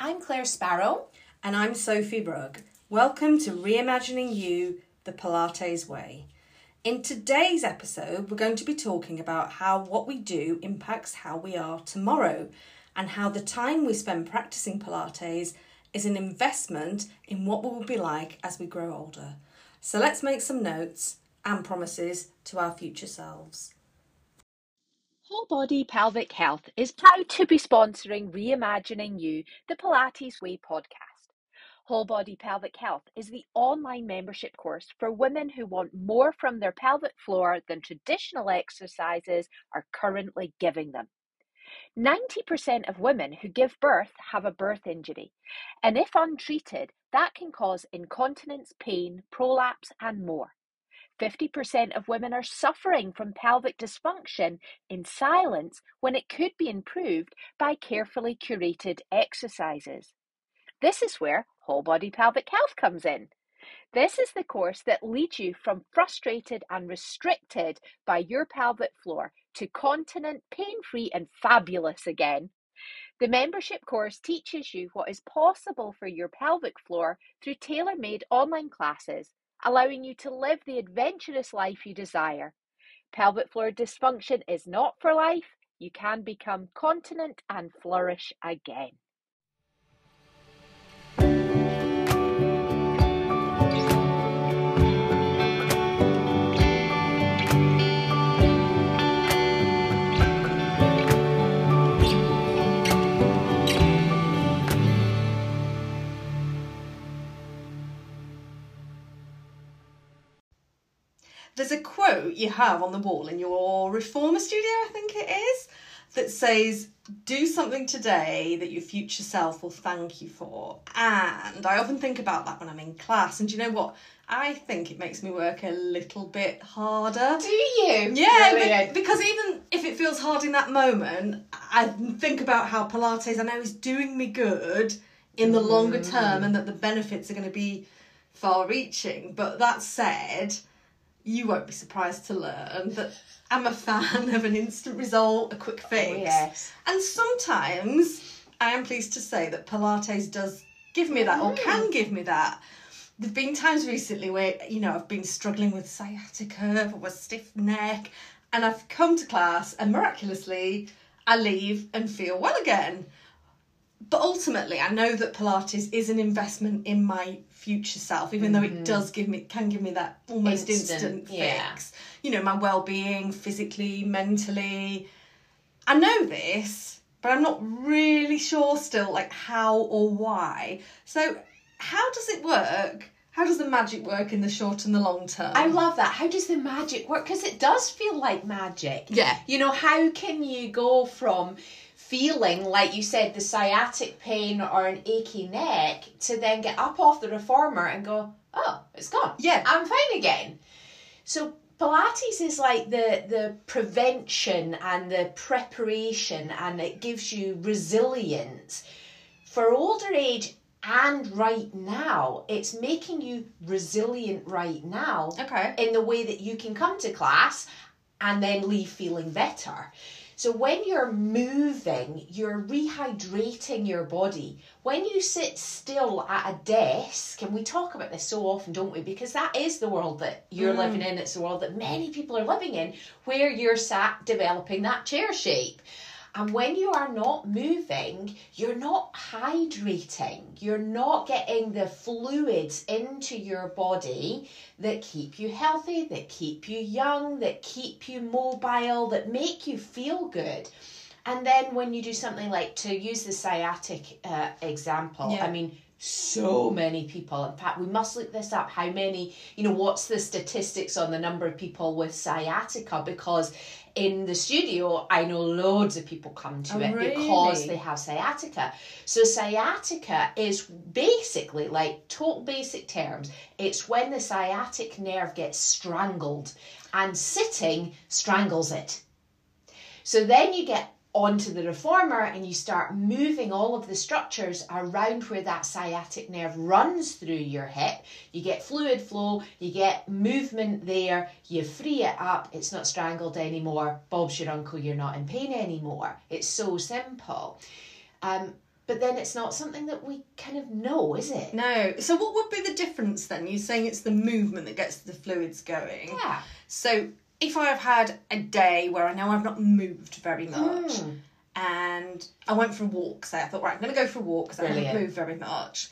I'm Claire Sparrow. And I'm Sophie Rugg. Welcome to Reimagining You the Pilates Way. In today's episode, we're going to be talking about how what we do impacts how we are tomorrow and how the time we spend practicing Pilates is an investment in what we will be like as we grow older. So let's make some notes and promises to our future selves. Whole Body Pelvic Health is proud to be sponsoring Reimagining You, the Pilates Way podcast. Whole Body Pelvic Health is the online membership course for women who want more from their pelvic floor than traditional exercises are currently giving them. 90% of women who give birth have a birth injury, and if untreated, that can cause incontinence, pain, prolapse, and more. 50% of women are suffering from pelvic dysfunction in silence when it could be improved by carefully curated exercises. This is where whole body pelvic health comes in. This is the course that leads you from frustrated and restricted by your pelvic floor to continent, pain free, and fabulous again. The membership course teaches you what is possible for your pelvic floor through tailor made online classes allowing you to live the adventurous life you desire. Pelvic floor dysfunction is not for life. You can become continent and flourish again. There's a quote you have on the wall in your reformer studio, I think it is, that says, Do something today that your future self will thank you for. And I often think about that when I'm in class. And do you know what? I think it makes me work a little bit harder. Do you? Yeah, because even if it feels hard in that moment, I think about how Pilates I know is doing me good in the longer Mm. term and that the benefits are going to be far reaching. But that said, you won't be surprised to learn that I'm a fan of an instant result, a quick fix. Oh, yes. And sometimes I am pleased to say that Pilates does give me that Mm. or can give me that. There've been times recently where, you know, I've been struggling with sciatica or a stiff neck, and I've come to class and miraculously I leave and feel well again. But ultimately, I know that Pilates is an investment in my future self, even though it mm-hmm. does give me can give me that almost Instant, instant, yeah. fix. You know, my well being, physically, mentally. I know this, but I'm not really sure still like how or why. So how does it work? How does the magic work in the short and the long term? I love that. How does the magic work? Because it does feel like magic. Yeah. You know, how can you go from feeling, like you said, the sciatic pain or an achy neck to then get up off the reformer and go, oh, it's gone. Yeah. I'm fine again. So Pilates is like the the prevention and the preparation and it gives you resilience. For older age and right now, it's making you resilient right now Okay. in the way that you can come to class and then leave feeling better. So when you're moving, you're rehydrating your body. When you sit still at a desk, and we talk about this so often, don't we? Because that is the world that you're mm. living in. It's the world that many people are living in, where you're sat developing that chair shape. And when you are not moving, you're not hydrating. You're not getting the fluids into your body that keep you healthy, that keep you young, that keep you mobile, that make you feel good. And then when you do something like to use the sciatic uh, example, Yeah. I mean, so many people. In fact, we must look this up. How many, you know, what's the statistics on the number of people with sciatica? Because in the studio, I know loads of people come to Oh, it because they have sciatica. So, sciatica is basically, like, total basic terms, it's when the sciatic nerve gets strangled, and sitting strangles it. So then you get onto the reformer and you start moving all of the structures around where that sciatic nerve runs through your hip. You get fluid flow, you get movement there, you free it up, it's not strangled anymore. Bob's your uncle, you're not in pain anymore. It's so simple. Um, but then it's not something that we kind of know, is it? No. So what would be the difference then? You're saying it's the movement that gets the fluids going. Yeah. So if I've had a day where I know I've not moved very much Mm. and I went for a walk, say I thought, right, I'm going to go for a walk because I haven't moved very much.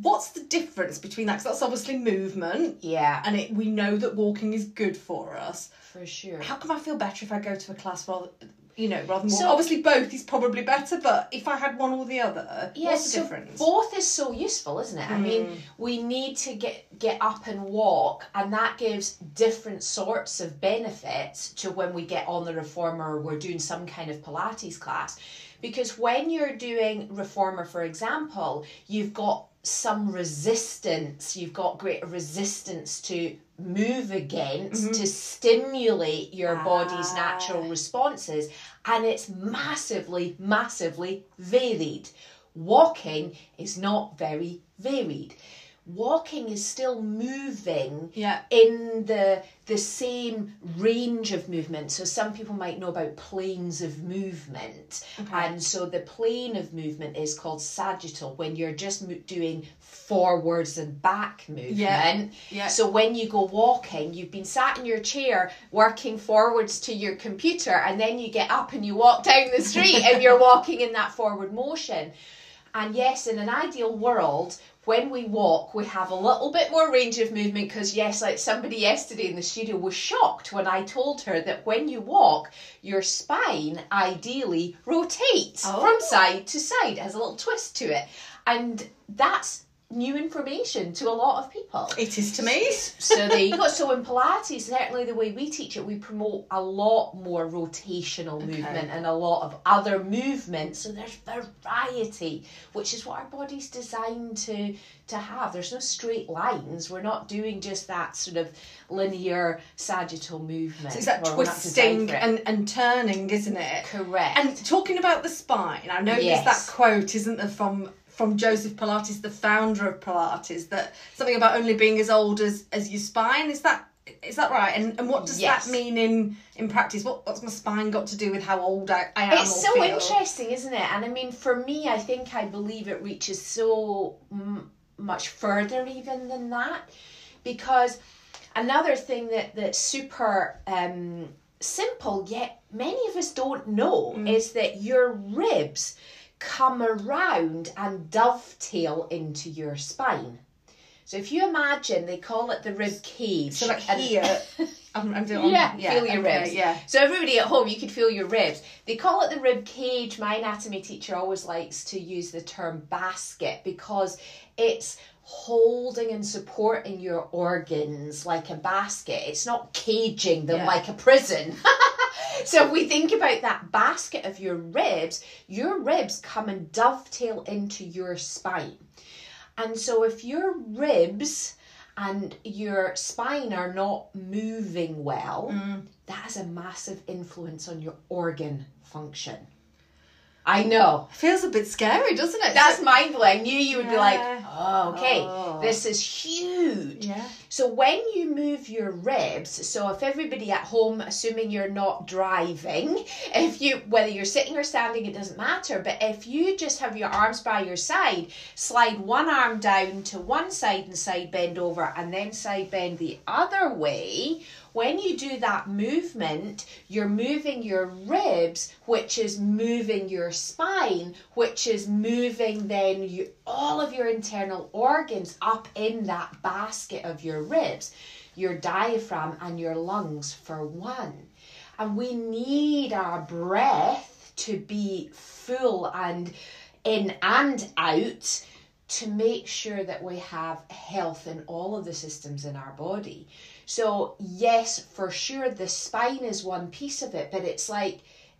What's the difference between that? Because that's obviously movement, Yeah, and it, we know that walking is good for us. for sure. How can I feel better if I go to a class rather, you know, rather more. So- obviously both is probably better, but if I had one or the other, Yes, what's the so difference? both is so useful, isn't it? I mean, hmm. we need to get get up and walk, and that gives different sorts of benefits to when we get on the reformer or we're doing some kind of Pilates class. Because when you're doing reformer, for example, you've got some resistance, you've got greater resistance to move against, to stimulate your body's Ah. natural responses, and it's massively, massively varied. Walking is not very varied. Walking is still moving Yeah. in the the same range of movement. So some people might know about planes of movement, and so the plane of movement is called sagittal when you're just doing forwards and back movement. Yeah. So when you go walking, you've been sat in your chair working forwards to your computer, and then you get up and you walk down the street and you're walking in that forward motion. And yes, in an ideal world, when we walk, we have a little bit more range of movement because, yes, like somebody yesterday in the studio was shocked when I told her that when you walk, your spine ideally rotates Oh. from side to side, it has a little twist to it. And that's new information to a lot of people. It is to me. So there you go. So in Pilates, certainly the way we teach it, we promote a lot more rotational movement and a lot of other movements. So there's variety, which is what our body's designed to to have. There's no straight lines. We're not doing just that sort of linear sagittal movement. So it's that Well, we're not designed twisting and, and turning, isn't it? correct. And talking about the spine, I know there's Yes. that quote, isn't there, from from Joseph Pilates, the founder of Pilates, that something about only being as old as as your spine. Is that is that right? And and what does Yes. that mean in in practice? What what's my spine got to do with how old I, I am? It's so feel? interesting, isn't it? And I mean, for me, I think I believe it reaches so m- much further even than that, because another thing that that's super um, simple yet many of us don't know is that your ribs come around and dovetail into your spine. So if you imagine, they call it the rib cage. So like and- here, I'm, I'm doing. yeah, yeah, feel your okay, ribs. Yeah. So everybody at home, you could feel your ribs. They call it the rib cage. My anatomy teacher always likes to use the term basket because it's holding and supporting your organs like a basket. It's not caging them Yeah. like a prison. so if we think about that basket of your ribs, your ribs come and dovetail into your spine. And so if your ribs and your spine are not moving well, mm. that has a massive influence on your organ function. I know. Feels a bit scary, doesn't it? That's mind blowing. I knew you would be like, oh, okay, Oh. this is huge. yeah. So when you move your ribs, so if everybody at home, assuming you're not driving, if you whether you're sitting or standing, it doesn't matter. But if you just have your arms by your side, slide one arm down to one side and side bend over, and then side bend the other way. When you do that movement, you're moving your ribs, which is moving your spine, which is moving then you, all of your internal organs up in that basket of your ribs, your diaphragm and your lungs for one. And we need our breath to be full and in and out to make sure that we have health in all of the systems in our body. So, yes, for sure, the spine is one piece of it, but it's like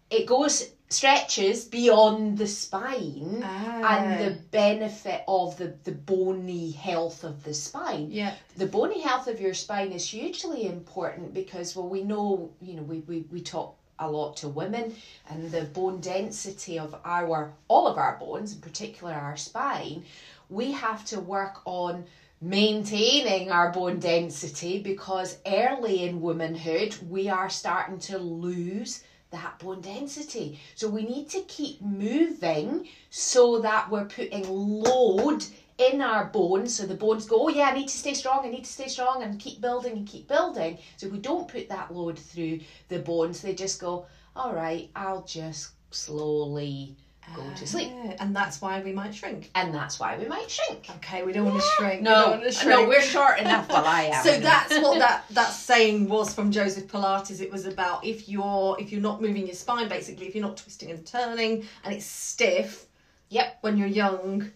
it goes, stretches beyond the spine and the ah. benefit of the, the bony health of the spine Yeah. the bony health of your spine is hugely important because well we know you know we, we, we talk a lot to women and the bone density of our all of our bones in particular our spine we have to work on maintaining our bone density because early in womanhood we are starting to lose that bone density. So we need to keep moving so that we're putting load in our bones. So the bones go, oh yeah, I need to stay strong, I need to stay strong, and keep building and keep building. So we don't put that load through the bones, they just go, all right, I'll just slowly go to sleep. And that's why we might shrink. And that's why we might shrink. Okay, we don't want to shrink. we don't shrink. no, we're short enough. Well, I am. So that's what that that saying was from Joseph Pilates. It was about if you're if you're not moving your spine, basically, if you're not twisting and turning, and it's stiff. Yep. When you're young,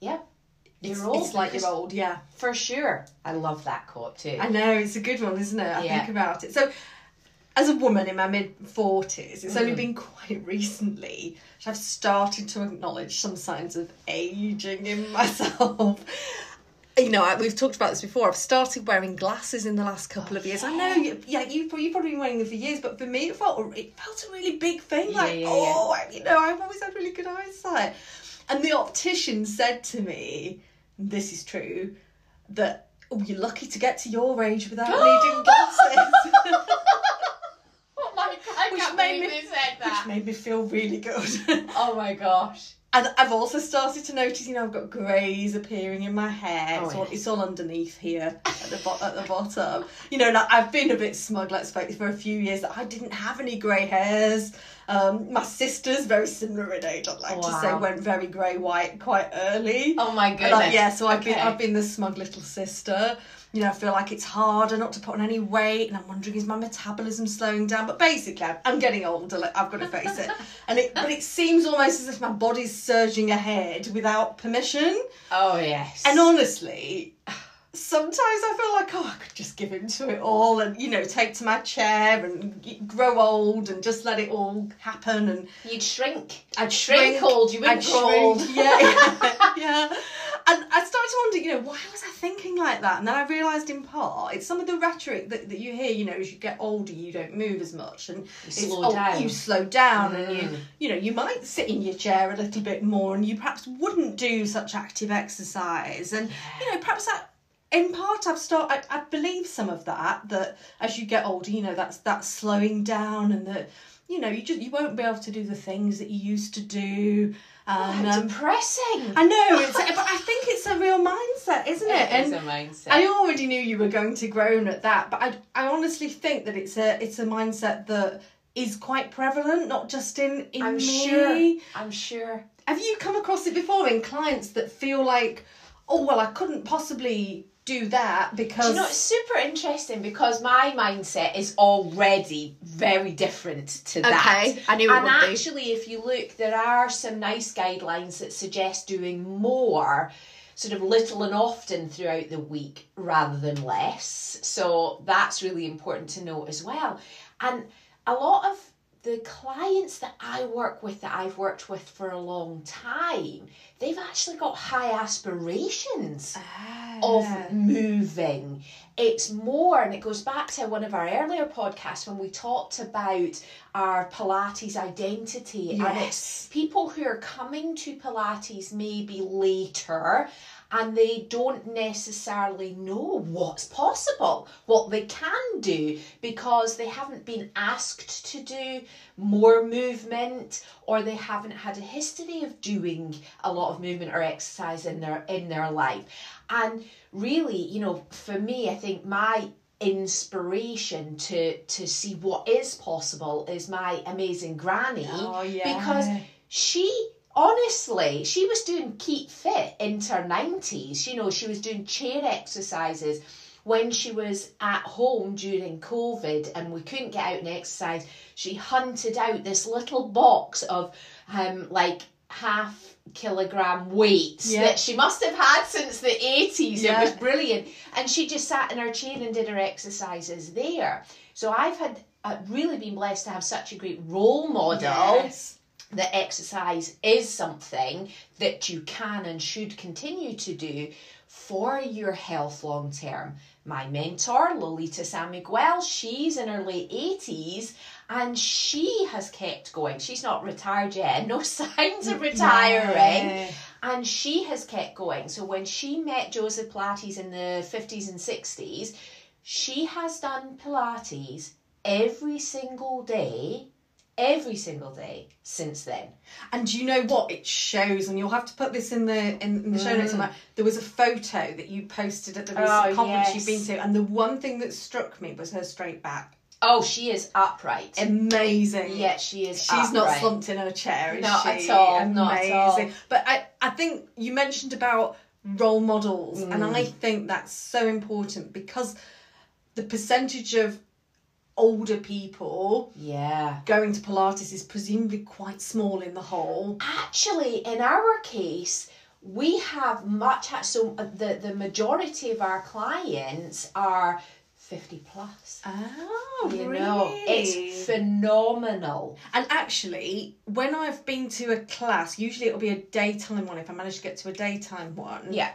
Yep. You're old. it's like you're old. Yeah. For sure. I love that quote too. I know it's a good one, isn't it? I Yeah. think about it. So, as a woman in my mid forties, it's Mm. only been quite recently that I've started to acknowledge some signs of aging in myself. You know, I- we've talked about this before. I've started wearing glasses in the last couple of years. I know, you- yeah, you've, you've probably been wearing them for years, but for me, it felt it felt a really big thing. Yeah, like, yeah, oh, you know, I've always had really good eyesight. And the optician said to me, this is true, that oh, you're lucky to get to your age without needing glasses. oh my god! I Which can't made me- said Which that. made me feel really good. Oh my gosh. and I've also started to notice, you know, I've got greys appearing in my hair. Oh, it's, all, it's all underneath here at the, bo- at the bottom. You know, I- I've been a bit smug, let's face for a few years that I didn't have any grey hairs. Um, my sister's very similar in age, I'd like to say, went very grey white quite early. Oh my goodness. I- yeah, so I've been I've been the smug little sister. You know, I feel like it's harder not to put on any weight, and I'm wondering is my metabolism slowing down? But basically, I'm- I'm getting older. Like, I've got to face it. And it, but it seems almost as if my body's surging ahead without permission. Oh yes. And honestly, sometimes I feel like oh, I could just give into it all, and you know, take to my chair and grow old, and just let it all happen. And you'd shrink. I'd Shrink shrink old. You wouldn't I'd grow shrink, old. Yeah, yeah, yeah. And I started to wonder, you know, why was I thinking like that? And then I realised in part it's some of the rhetoric that, that you hear, you know, as you get older you don't move as much and slow oh, down. you slow down and you Mm. you know, you might sit in your chair a little bit more and you perhaps wouldn't do such active exercise. And you know, perhaps that in part I've started I, I believe some of that that as you get older, you know, that's that's slowing down and that you know, you just you won't be able to do the things that you used to do. And How um, depressing. I know, it's, but I think it's a real mindset, isn't it? It is And a mindset. I already knew you were going to groan at that, but I, I honestly think that it's a it's a mindset that is quite prevalent, not just in in I'm me. sure. I'm sure. Have you come across it before in clients that feel like, oh well, I couldn't possibly do that because Do you know, it's super interesting because my mindset is already very different to that. Okay, I knew it and would be. actually, if you look, there are some nice guidelines that suggest doing more, sort of little and often throughout the week rather than less. So that's really important to note as well. And a lot of the clients that I work with, that I've worked with for a long time, they've actually got high aspirations ah. of moving. It's more, and it goes back to one of our earlier podcasts when we talked about our Pilates identity. And it's people who are coming to Pilates maybe later and they don't necessarily know what's possible, what they can do, because they haven't been asked to do more movement or they haven't had a history of doing a lot of movement or exercise in their in their life. And really, you know, for me, I think my inspiration to to see what is possible is my amazing granny Oh, yeah. because she honestly she was doing keep fit into her 90s you know she was doing chair exercises when she was at home during covid and we couldn't get out and exercise she hunted out this little box of um like half kilogram weights Yeah. that she must have had since the 80s Yeah. it was brilliant and she just sat in her chair and did her exercises there so i've had uh, really been blessed to have such a great role model Yes. That exercise is something that you can and should continue to do for your health long term. My mentor, Lolita San Miguel, she's in her late 80s and she has kept going. She's not retired yet, no signs of retiring. Yeah. And she has kept going. So when she met Joseph Pilates in the 50s and 60s, she has done Pilates every single day every single day since then. And you know what? It shows, and you'll have to put this in the in, in the show notes. somewhere. There was a photo that you posted at the recent Mm. Oh, conference yes. you've been to, and the one thing that struck me was her straight back. Oh, she is upright. Amazing. yeah, she is. She's not slumped in her chair, is Not she? at all, Amazing. not at all. But I, I think you mentioned about role models, and Mm. I think that's so important because the percentage of older people Yeah. going to Pilates is presumably quite small in the whole. Actually, in our case, we have much. So uh, the the majority of our clients are fifty plus. Oh, You really? know, it's phenomenal. And actually, when I've been to a class, usually it'll be a daytime one if I manage to get to a daytime one. Yeah.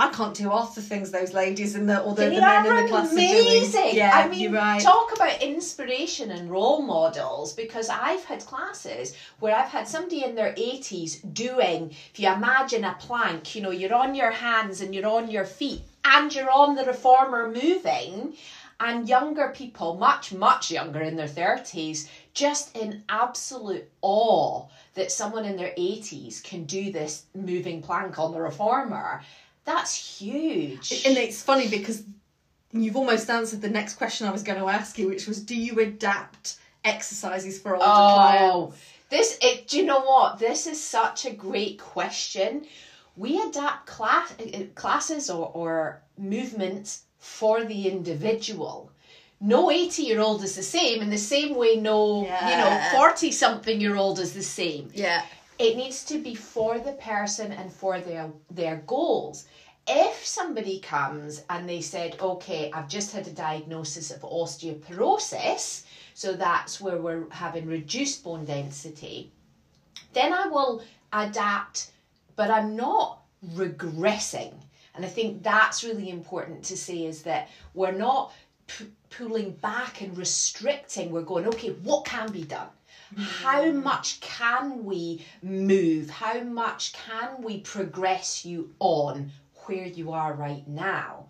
I can't do half the things those ladies and the or the, the men in the class amazing. are doing. Yeah, I mean, right. talk about inspiration and role models because I've had classes where I've had somebody in their 80s doing, if you imagine a plank, you know, you're on your hands and you're on your feet and you're on the reformer moving, and younger people, much, much younger in their 30s, just in absolute awe that someone in their 80s can do this moving plank on the reformer. That's huge. And it's funny because you've almost answered the next question I was going to ask you, which was, do you adapt exercises for older clients? Oh, this it, do you know what? This is such a great question. We adapt class uh, classes or, or movements for the individual. No 80 year old is the same in the same way no, you know, 40 something year old is the same. Yeah. It needs to be for the person and for their their goals. If somebody comes and they said, okay, I've just had a diagnosis of osteoporosis, so that's where we're having reduced bone density, then I will adapt, but I'm not regressing. And I think that's really important to say is that we're not p- pulling back and restricting. We're going, okay, what can be done? How much can we move? How much can we progress you on where you are right now?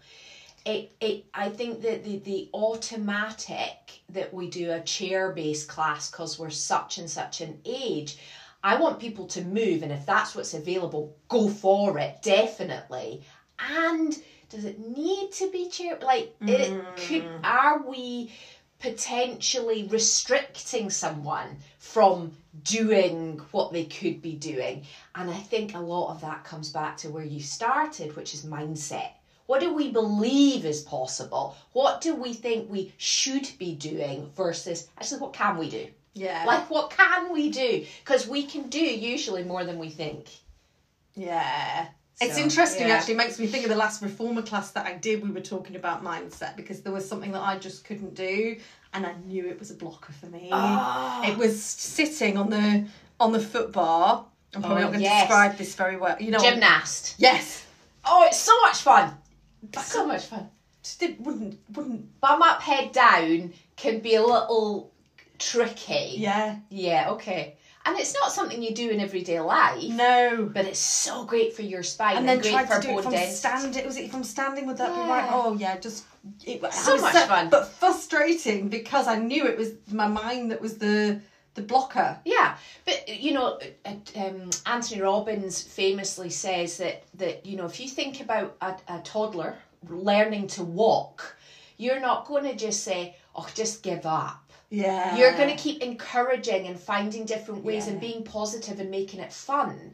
It, it I think that the, the automatic that we do a chair based class because we're such and such an age, I want people to move, and if that's what's available, go for it, definitely. And does it need to be chair? Like, it could, mm. are we potentially restricting someone from doing what they could be doing? And I think a lot of that comes back to where you started, which is mindset. What do we believe is possible? What do we think we should be doing versus actually what can we do? Yeah. Like, what can we do? Because we can do usually more than we think. Yeah. It's So, interesting yeah. actually, it makes me think of the last reformer class that I did. We were talking about mindset because there was something that I just couldn't do and I knew it was a blocker for me. Ah. It was sitting on the on the foot bar. I'm probably Oh, not going to yes. describe this very well. You know Gymnast. Yes. Oh, it's so much fun. So much fun. Just it wouldn't wouldn't Bum up, head down can be a little tricky. yeah. Yeah, okay. And it's not something you do in everyday life, No. but it's so great for your spine And and, then great tried for to do it from standing. Was it from standing? Would that be right? Oh yeah, just it, So much fun. but frustrating because I knew it was my mind that was the the blocker. Yeah, but you know, uh, um, Anthony Robbins famously says that that you know if you think about a, a toddler learning to walk, you're not going to just say, "Oh, just give up." Yeah. You're going to keep encouraging and finding different ways and being positive and making it fun.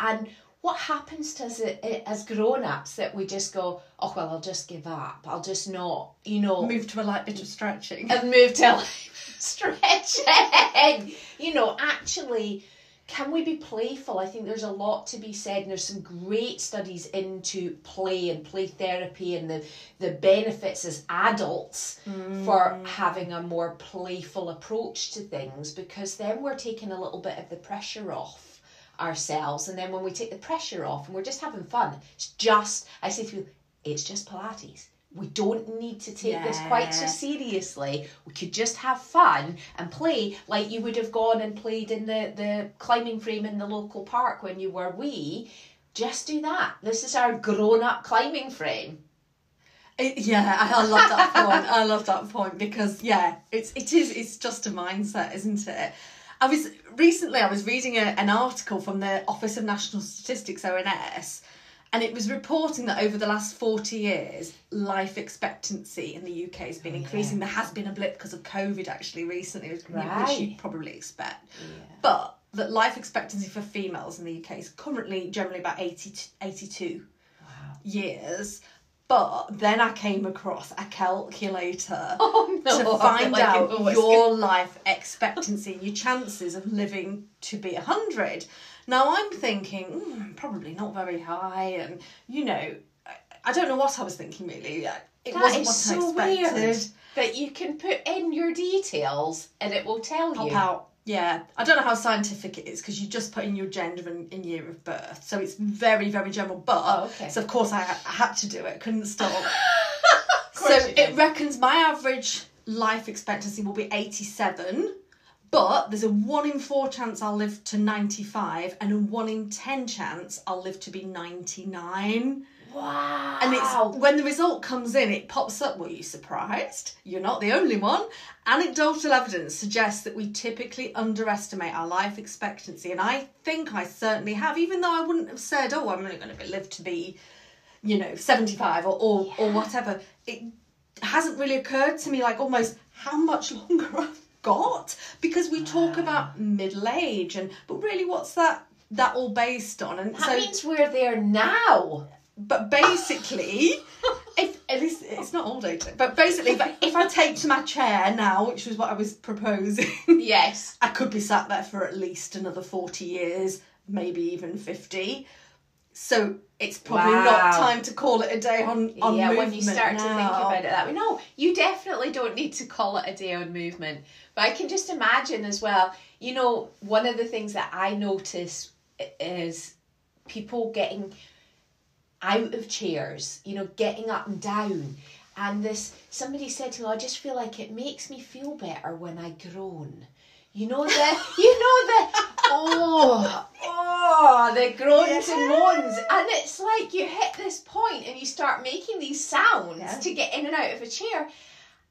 And what happens to us as grown ups that we just go, "Oh well, I'll just give up. I'll just not," you know, move to a light bit of stretching. and move to like stretching. You know, actually, can we be playful? I think there's a lot to be said, and there's some great studies into play and play therapy and the, the benefits as adults for mm. having a more playful approach to things because then we're taking a little bit of the pressure off ourselves. And then when we take the pressure off and we're just having fun, it's just, I say to people, it's just Pilates. We don't need to take this quite so seriously. We could just have fun and play like you would have gone and played in the, the climbing frame in the local park when you were wee. Just do that. This is our grown up climbing frame. It- yeah, I, I love that point. I love that point because yeah, it's it is it's just a mindset, isn't it? I was recently I was reading a, an article from the Office of National Statistics ONS and it was reporting that over the last 40 years life expectancy in the UK has been Oh, increasing there has been a blip because of covid actually recently which Right. you'd probably expect but that life expectancy for females in the UK is currently generally about 80 to 82 years but then I came across a calculator Oh no! to find like out your life expectancy, your chances of living to be 100. Now I'm thinking, mm, probably not very high, and you know, I- I don't know what I was thinking really. It That wasn't is what so I expected. weird that you can put in your details and it will tell Pop you. out. Yeah, I don't know how scientific it is because you just put in your gender and, and year of birth, so it's very, very general. But Oh, okay. so of course I, I had to do it, couldn't stop. so course you did. it reckons my average life expectancy will be 87 but there's a 1 in 4 chance i'll live to 95 and a 1 in 10 chance i'll live to be 99 Wow! and it's when the result comes in it pops up. Were you surprised? You're not the only one. Anecdotal evidence suggests that we typically underestimate our life expectancy. And i think i certainly have even though i wouldn't have said oh i'm only going to live to be you know 75 or or, or whatever. It hasn't really occurred to me like almost how much longer i've got because we talk ah. about middle age and but really what's that that all based on and that so means we're there now. but basically if at least it's not all data but basically but if i take to my chair now which was what i was proposing Yes. i could be sat there for at least another 40 years maybe even 50 so it's probably Wow. not time to call it a day on, on yeah, when you start to think about it that way. No, you definitely don't need to call it a day on movement. But I can just imagine as well, you know, one of the things that I notice is people getting out of chairs, you know, getting up and down. And this, somebody said to me, oh, I just feel like it makes me feel better when I groan. You know the, you know the, oh, oh, the groans and moans, and it's like you hit this point and you start making these sounds Yeah. to get in and out of a chair,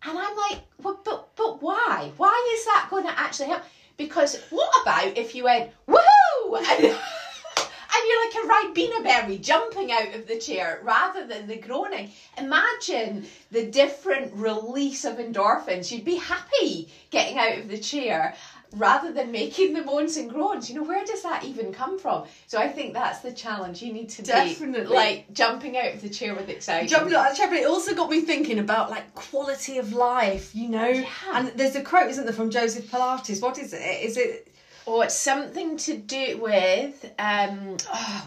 and I'm like, well, but but why? Why is that going to actually help? Because what about if you went woohoo and, and you're like a ribena berry jumping out of the chair rather than the groaning? Imagine the different release of endorphins. You'd be happy getting out of the chair rather than making the moans and groans. You know, where does that even come from? So I think that's the challenge. You need to Definitely. be like jumping out of the chair with excitement. Jumping on that chair, but it also got me thinking about like quality of life, you know. Yeah. And there's a quote, isn't there, from Joseph Pilates? What is it? Is it Oh, it's something to do with um,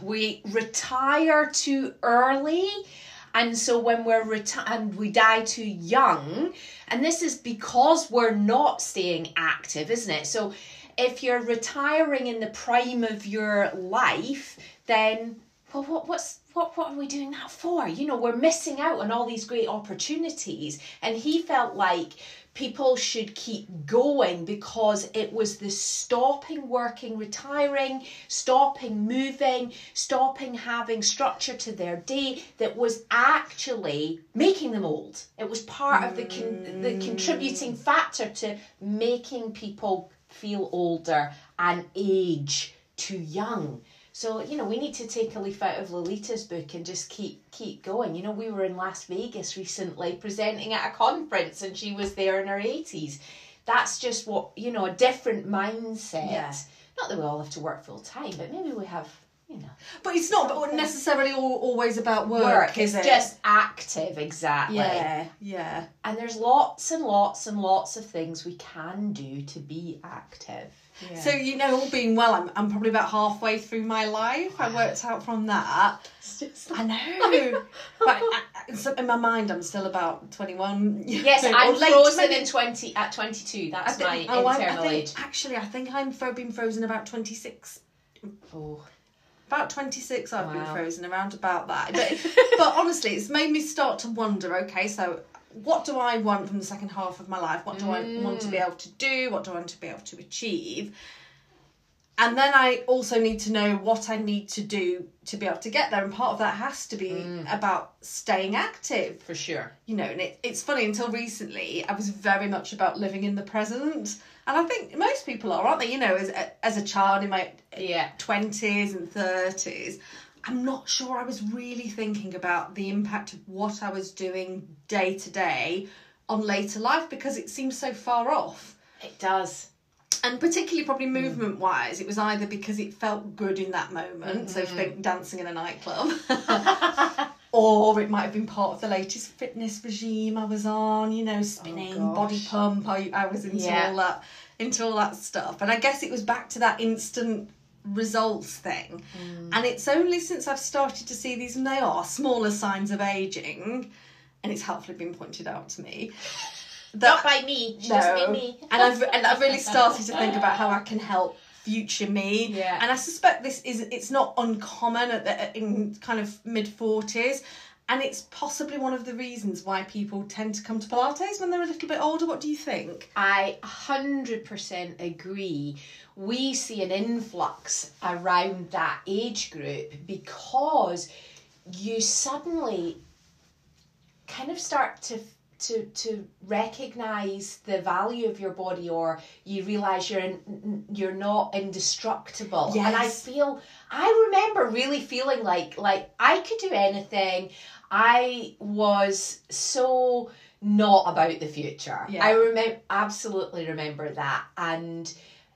we retire too early. And so when we're reti- and we die too young, and this is because we're not staying active, isn't it? So if you're retiring in the prime of your life, then well, what what's what what are we doing that for? You know, we're missing out on all these great opportunities. And he felt like people should keep going because it was the stopping working, retiring, stopping moving, stopping having structure to their day that was actually making them old. It was part of the con- the mm. contributing factor to making people feel older and age too young. So you know we need to take a leaf out of Lolita's book and just keep keep going. You know we were in Las Vegas recently presenting at a conference and she was there in her eighties. That's just what you know a different mindset. Yeah. Not that we all have to work full time, but maybe we have you know But it's not necessarily all, always about work, work. is It's it? just active exactly. yeah, yeah. And there's lots and lots and lots of things we can do to be active. So you know, all being well, I'm I'm probably about halfway through my life. I worked out from that. I know, but uh, uh, I, I- in my mind, I'm still about 21. Yes, Or I'm frozen in twenty at twenty two. I That's think- my oh, I- I internal think- age. Actually, I think I'm been frozen about 26. Oh, About 26, I've been frozen around about that. But, but honestly, it's made me start to wonder okay, so what do I want from the second half of my life? What do I want to be able to do? What do I want to be able to achieve? and then I also need to know what I need to do to be able to get there. And part of that has to be Mm. about staying active. For sure. You know, and it, it's funny, until recently, I was very much about living in the present. And I think most people are, aren't they? You know, as, as a child in my Yeah. 20s and 30s, I'm not sure I was really thinking about the impact of what I was doing day to day on later life because it seems so far off It does. and particularly probably hmm. movement wise, it was either because it felt good in that moment, so mm-hmm. think dancing in a nightclub, or it might have been part of the latest fitness regime I was on, you know, spinning, oh, body pump. I, I was into Yeah. all that, into all that stuff, and I guess it was back to that instant results thing. Mm. And it's only since I've started to see these, and they are smaller signs of aging, and it's helpfully been pointed out to me. Not by me. She just made me. and I've and I've really started to think about how I can help future me. Yeah. And I suspect this is it's not uncommon at the, in kind of mid forties. And it's possibly one of the reasons why people tend to come to Pilates when they're a little bit older. What do you think? I 100% agree. We see an influx around that age group because you suddenly kind of start to to to recognize the value of your body or you realize you're in, you're not indestructible and i feel i remember really feeling like like i could do anything i was so not about the future. Yeah. i remember absolutely remember that. And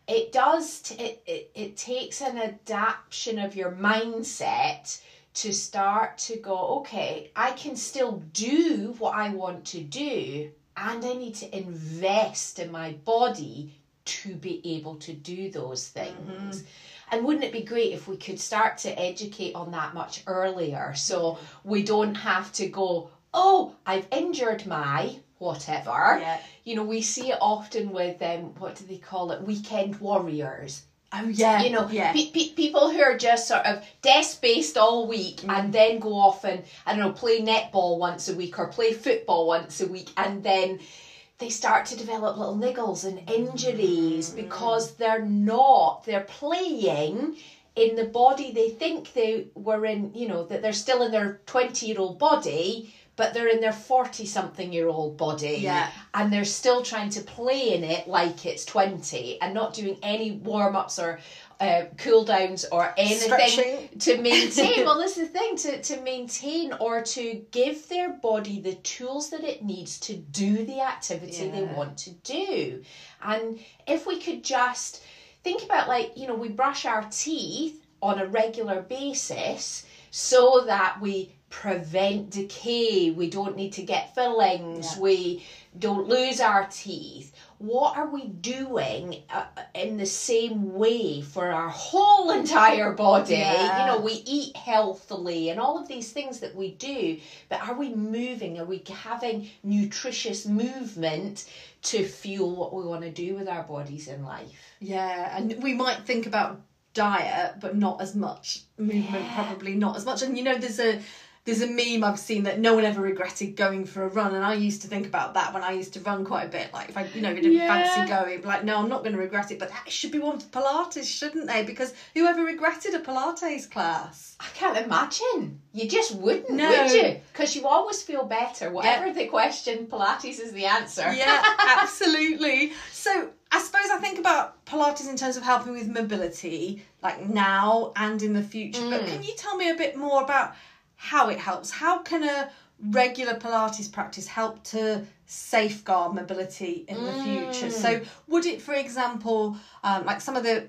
it does t- it, it it takes an adaptation of your mindset to start to go okay i can still do what i want to do and i need to invest in my body to be able to do those things mm-hmm. And wouldn't it be great if we could start to educate on that much earlier so we don't have to go oh i've injured my whatever Yeah. you know we see it often with um what do they call it weekend warriors Oh yeah. you know, yeah. pe- pe- people who are just sort of desk based all week Mm. and then go off and I don't know play netball once a week or play football once a week and then they start to develop little niggles and injuries because they're not they're playing in the body they think they were in you know that they're still in their 20 year old body but they're in their 40 something year old body Yeah. and they're still trying to play in it like it's 20 and not doing any warm ups or uh, cool downs or anything Stretching. to maintain. well, this is the thing to, to maintain or to give their body the tools that it needs to do the activity they want to do. And if we could just think about, like, you know, we brush our teeth on a regular basis so that we prevent decay, we don't need to get fillings, Yeah. we don't lose our teeth. What are we doing uh, in the same way for our whole entire body? Yeah. You know, we eat healthily and all of these things that we do, but are we moving? Are we having nutritious movement to fuel what we want to do with our bodies in life? Yeah, and we might think about diet, but not as much movement. Yeah. Probably not as much. And you know, there's a there's a meme I've seen that no one ever regretted going for a run, and I used to think about that when I used to run quite a bit. Like if I you know didn't Yeah. fancy going, like no, I'm not going to regret it. But that should be one for Pilates, shouldn't they? Because whoever regretted a Pilates class? I can't imagine. You just wouldn't, No. would you? Because you always feel better. Whatever the question, Pilates is the answer. Yeah, absolutely. So I suppose I think about Pilates in terms of helping with mobility, like now and in the future. But Mm. can you tell me a bit more about how it helps? How can a regular Pilates practice help to safeguard mobility in the future? Mm. So would it, for example, um, like some of the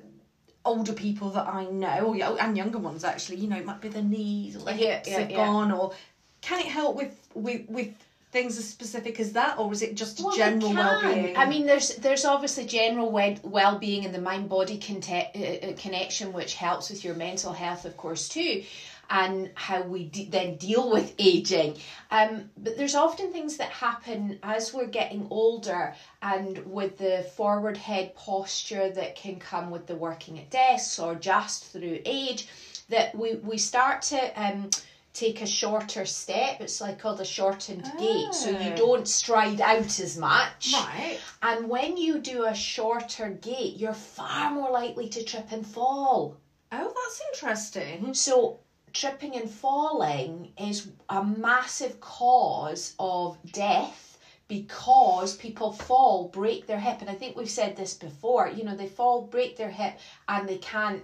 older people that I know, or and younger ones actually, you know, it might be the knees or the Yeah, hips yeah, have yeah. gone, or can it help with with with things as specific as that, or is it just Well, general can. well-being? I mean, there's there's obviously general well-being and the mind-body conte- uh, uh, connection, which helps with your mental health, of course, too, and how we de- then deal with aging. Um, but there's often things that happen as we're getting older, and with the forward head posture that can come with the working at desks or just through age, that we we start to um, take a shorter step. It's like called a shortened gait. So you Oh. don't stride out as much. Right. And when you do a shorter gait, you're far more likely to trip and fall. Oh, that's interesting. So tripping and falling is a massive cause of death because people fall, break their hip. And I think we've said this before, you know, they fall, break their hip, and they can't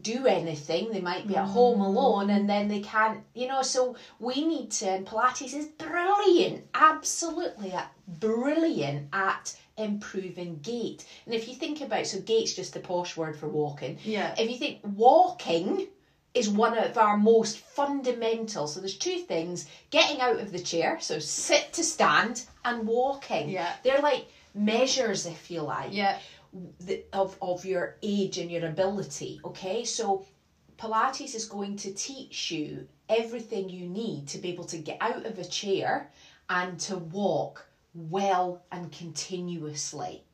do anything. They might be at home mm. alone and then they can't, you know, so we need to, and Pilates is brilliant, absolutely brilliant at improving gait. And if you think about, so gait's just the posh word for walking. Yeah. If you think walking is one of our most fundamental, so there's two things getting out of the chair, so sit to stand, and walking. Yeah. They're like measures, if you like Yeah. the, of, of your age and your ability. Okay, so Pilates is going to teach you everything you need to be able to get out of a chair and to walk well and continuously.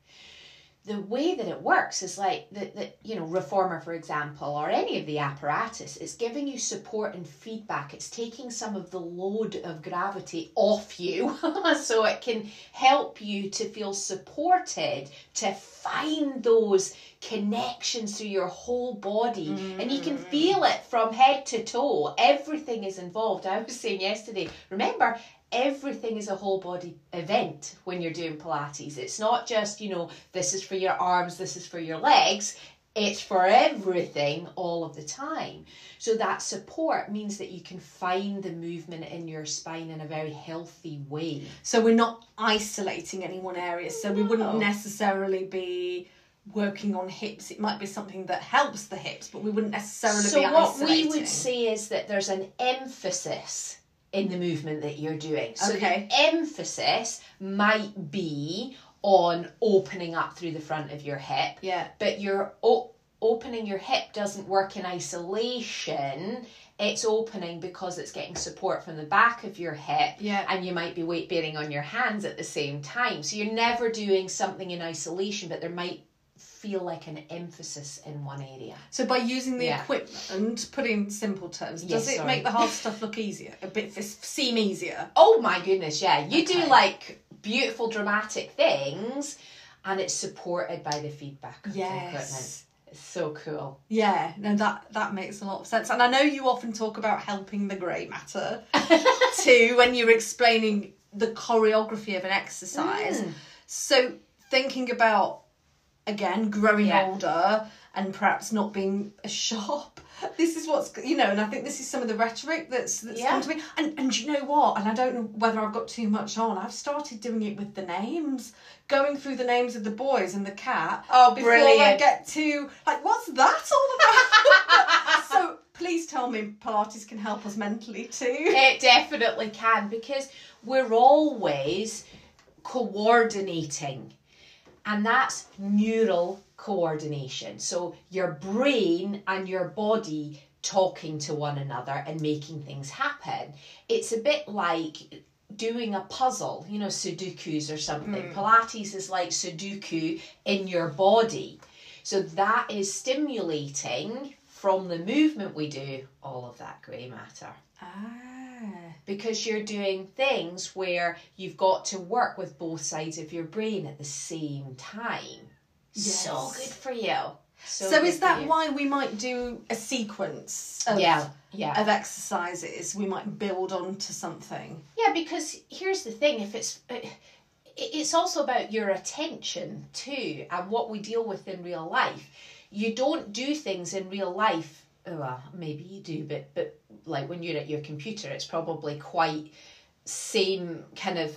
The way that it works is like the, the you know reformer for example or any of the apparatus it's giving you support and feedback. It's taking some of the load of gravity off you so it can help you to feel supported to find those connections through your whole body. And you can mm. feel it from head to toe. Everything is involved. I was saying yesterday remember everything is a whole body event when you're doing pilates. It's not just you know this is for your arms this is for your legs. It's for everything all of the time. So that support means that you can find the movement in your spine in a very healthy way. So we're not isolating any one area. So we wouldn't necessarily be working on hips. It might be something that helps the hips, but we wouldn't necessarily so what we would say is that there's an emphasis in the movement that you're doing so Okay. the emphasis might be on opening up through the front of your hip Yeah. but your o- opening your hip doesn't work in isolation it's opening because it's getting support from the back of your hip Yeah. and you might be weight bearing on your hands at the same time so you're never doing something in isolation but there might feel like an emphasis in one area So by using the Yeah. equipment, put in simple terms, does Yes, it sorry. make the hard stuff look easier? A bit seem easier? oh my goodness yeah you do like beautiful dramatic things and it's supported by the feedback of the equipment it's so cool Yeah, no, that that makes a lot of sense. And I know you often talk about helping the grey matter too when you're explaining the choreography of an exercise. Mm. So thinking about again growing Yeah. older and perhaps not being as sharp. This is what's you know, and I think this is some of the rhetoric that's that's Yeah. come to me. And and you know what? And I don't know whether I've got too much on. I've started doing it with the names, going through the names of the boys and the cat. Oh, before I get to like, what's that all about? so please tell me Pilates can help us mentally too. It definitely can because we're always coordinating, and that's neural coordination. So your brain and your body talking to one another and making things happen. It's a bit like doing a puzzle, you know, Sudokus or something. Pilates is like Sudoku in your body. So that is stimulating from the movement we do all of that grey matter Ah. Because you're doing things where you've got to work with both sides of your brain at the same time. So good for you. So, So, is that why we might do a sequence of, Yeah, yeah. of exercises? We might build onto something. Yeah, because here's the thing: if it's uh, it's also about your attention too, and what we deal with in real life. You don't do things in real life. Oh, Well, maybe you do, but but like when you're at your computer, it's probably quite same kind of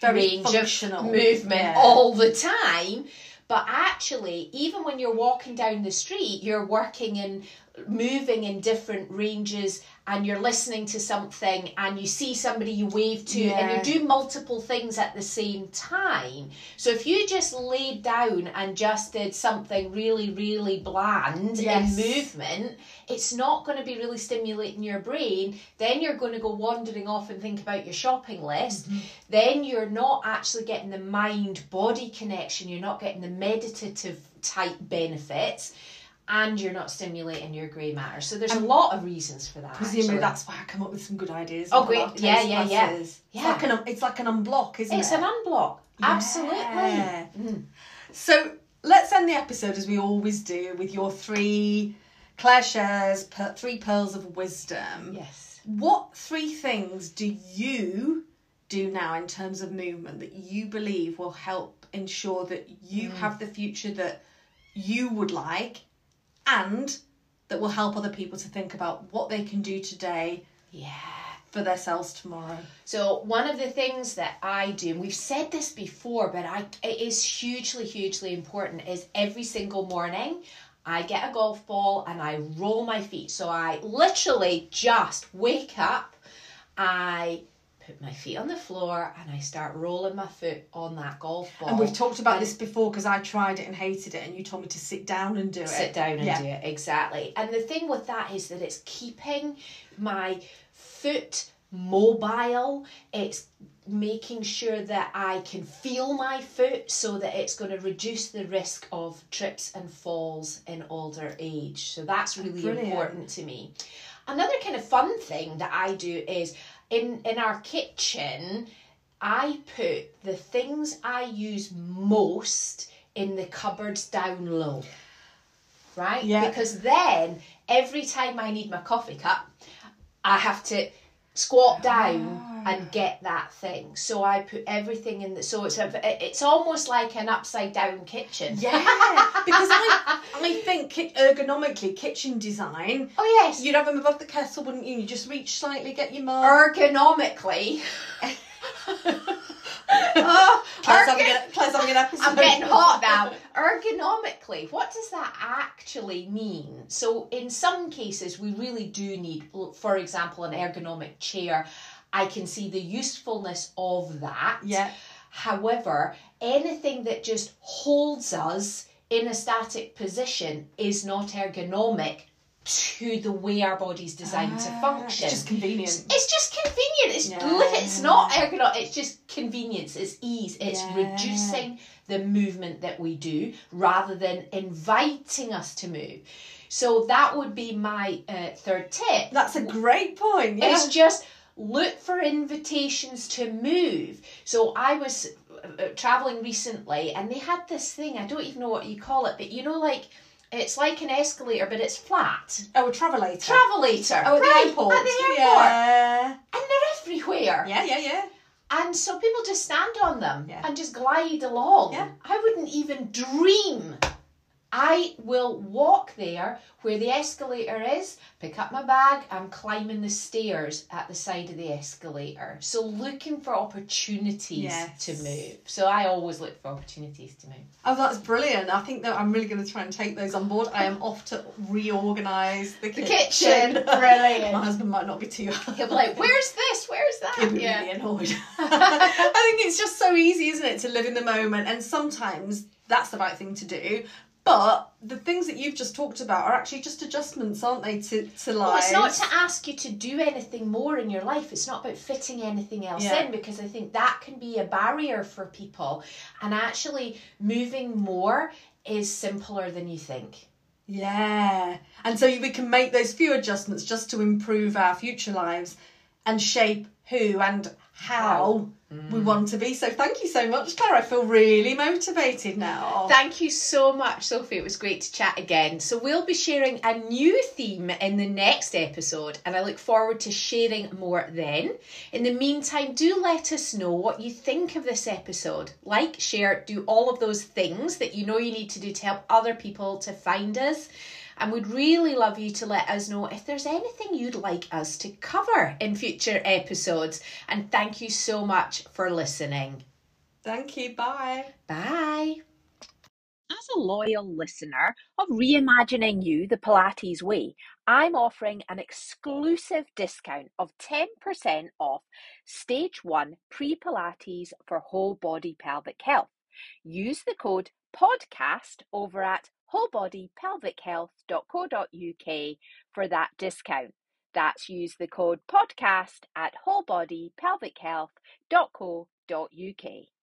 Very range functional. of movement Yeah. all the time. But actually, even when you're walking down the street, you're working and moving in different ranges and you're listening to something and you see somebody you wave to and you do multiple things at the same time. So if you just laid down and just did something really, really bland Yes. in movement, it's not going to be really stimulating your brain. Then you're going to go wandering off and think about your shopping list. Mm-hmm. Then you're not actually getting the mind body connection, you're not getting the meditative type benefits. And you're not stimulating your grey matter. So there's a lot of reasons for that. Presumably that's why I come up with some good ideas. Oh, great. Yeah, yeah, yeah. It's Yeah. like an it's like an unblock, isn't It's it? It's an unblock. Absolutely. Mm. So let's end the episode as we always do with your three Claire shares per, three pearls of wisdom. Yes. What three things do you do now in terms of movement that you believe will help ensure that you Mm. have the future that you would like and that will help other people to think about what they can do today Yeah. for themselves tomorrow? So one of the things that I do, and we've said this before, but I it is hugely, hugely important, is every single morning I get a golf ball and I roll my feet. So I literally just wake up, I put my feet on the floor and I start rolling my foot on that golf ball. And we've talked about And- this before because I tried it and hated it, and you told me to sit down and do it. sit down and Yeah. do it exactly and the thing with that is that it's keeping my foot mobile it's making sure that i can feel my foot so that it's going to reduce the risk of trips and falls in older age so that's really Brilliant. important to me another kind of fun thing that i do is in in our kitchen i put the things i use most in the cupboards down low right? Yeah. Because then every time I need my coffee cup, I have to squat down Ah. and get that thing. So I put everything in the so it's a, it's almost like an upside down kitchen. Yeah, because I I think ergonomically kitchen design. Oh yes. You'd have them above the kettle, wouldn't you? You just reach slightly, get your mug. Ergonomically. oh, Claire's, having ergo- an, Claire's having an episode. I'm getting hot now. Ergonomically, what does that actually mean? So, in some cases, we really do need, for example, an ergonomic chair. I can see the usefulness of that. Yeah. However, anything that just holds us in a static position is not ergonomic to the way our body's designed to Ah, function. It's just convenient. It's just convenient. It's Yeah. it's not ergonomic. It's just convenience. It's ease. It's Yeah. reducing the movement that we do rather than inviting us to move. So that would be my uh, third tip. That's a great point. Yeah. It's just look for invitations to move. So I was uh, uh, traveling recently and they had this thing, I don't even know what you call it, but you know, like it's like an escalator, but it's flat. oh, a travelator. Travelator. oh, at right, the airport. At the airport. Yeah. And they're everywhere. Yeah, yeah, yeah. And so people just stand on them Yeah. and just glide along. Yeah. I wouldn't even dream. I will walk there where the escalator is, pick up my bag, I'm climbing the stairs at the side of the escalator. So looking for opportunities Yes. to move. So I always look for opportunities to move. Oh, that's brilliant. I think that I'm really going to try and take those on board. I am off to reorganise the, The kitchen. kitchen. Brilliant. My husband might not be too He'll be like, where's this? Where's that? He'll be really annoyed. I think it's just so easy, isn't it, to live in the moment, and sometimes that's the right thing to do. But the things that you've just talked about are actually just adjustments, aren't they, to, to life? Well, it's not to ask you to do anything more in your life. It's not about fitting anything else Yeah. in because I think that can be a barrier for people. And actually, moving more is simpler than you think. Yeah. And so we can make those few adjustments just to improve our future lives and shape who and how we want to be. So thank you so much, Claire. I feel really motivated now. Thank you so much, Sophie. It was great to chat again. So, we'll be sharing a new theme in the next episode, and I look forward to sharing more then. In the meantime, do let us know what you think of this episode. Like, share, do all of those things that you know you need to do to help other people to find us. And we'd really love you to let us know if there's anything you'd like us to cover in future episodes. And thank you so much for listening. Thank you. Bye. Bye. As a loyal listener of Reimagining You the Pilates Way, I'm offering an exclusive discount of 10% off Stage 1 Pre Pilates for Whole Body Pelvic Health. Use the code PODCAST over at wholebodypelvichealth.co.uk for that discount. That's use the code PODCAST at wholebodypelvichealth.co.uk.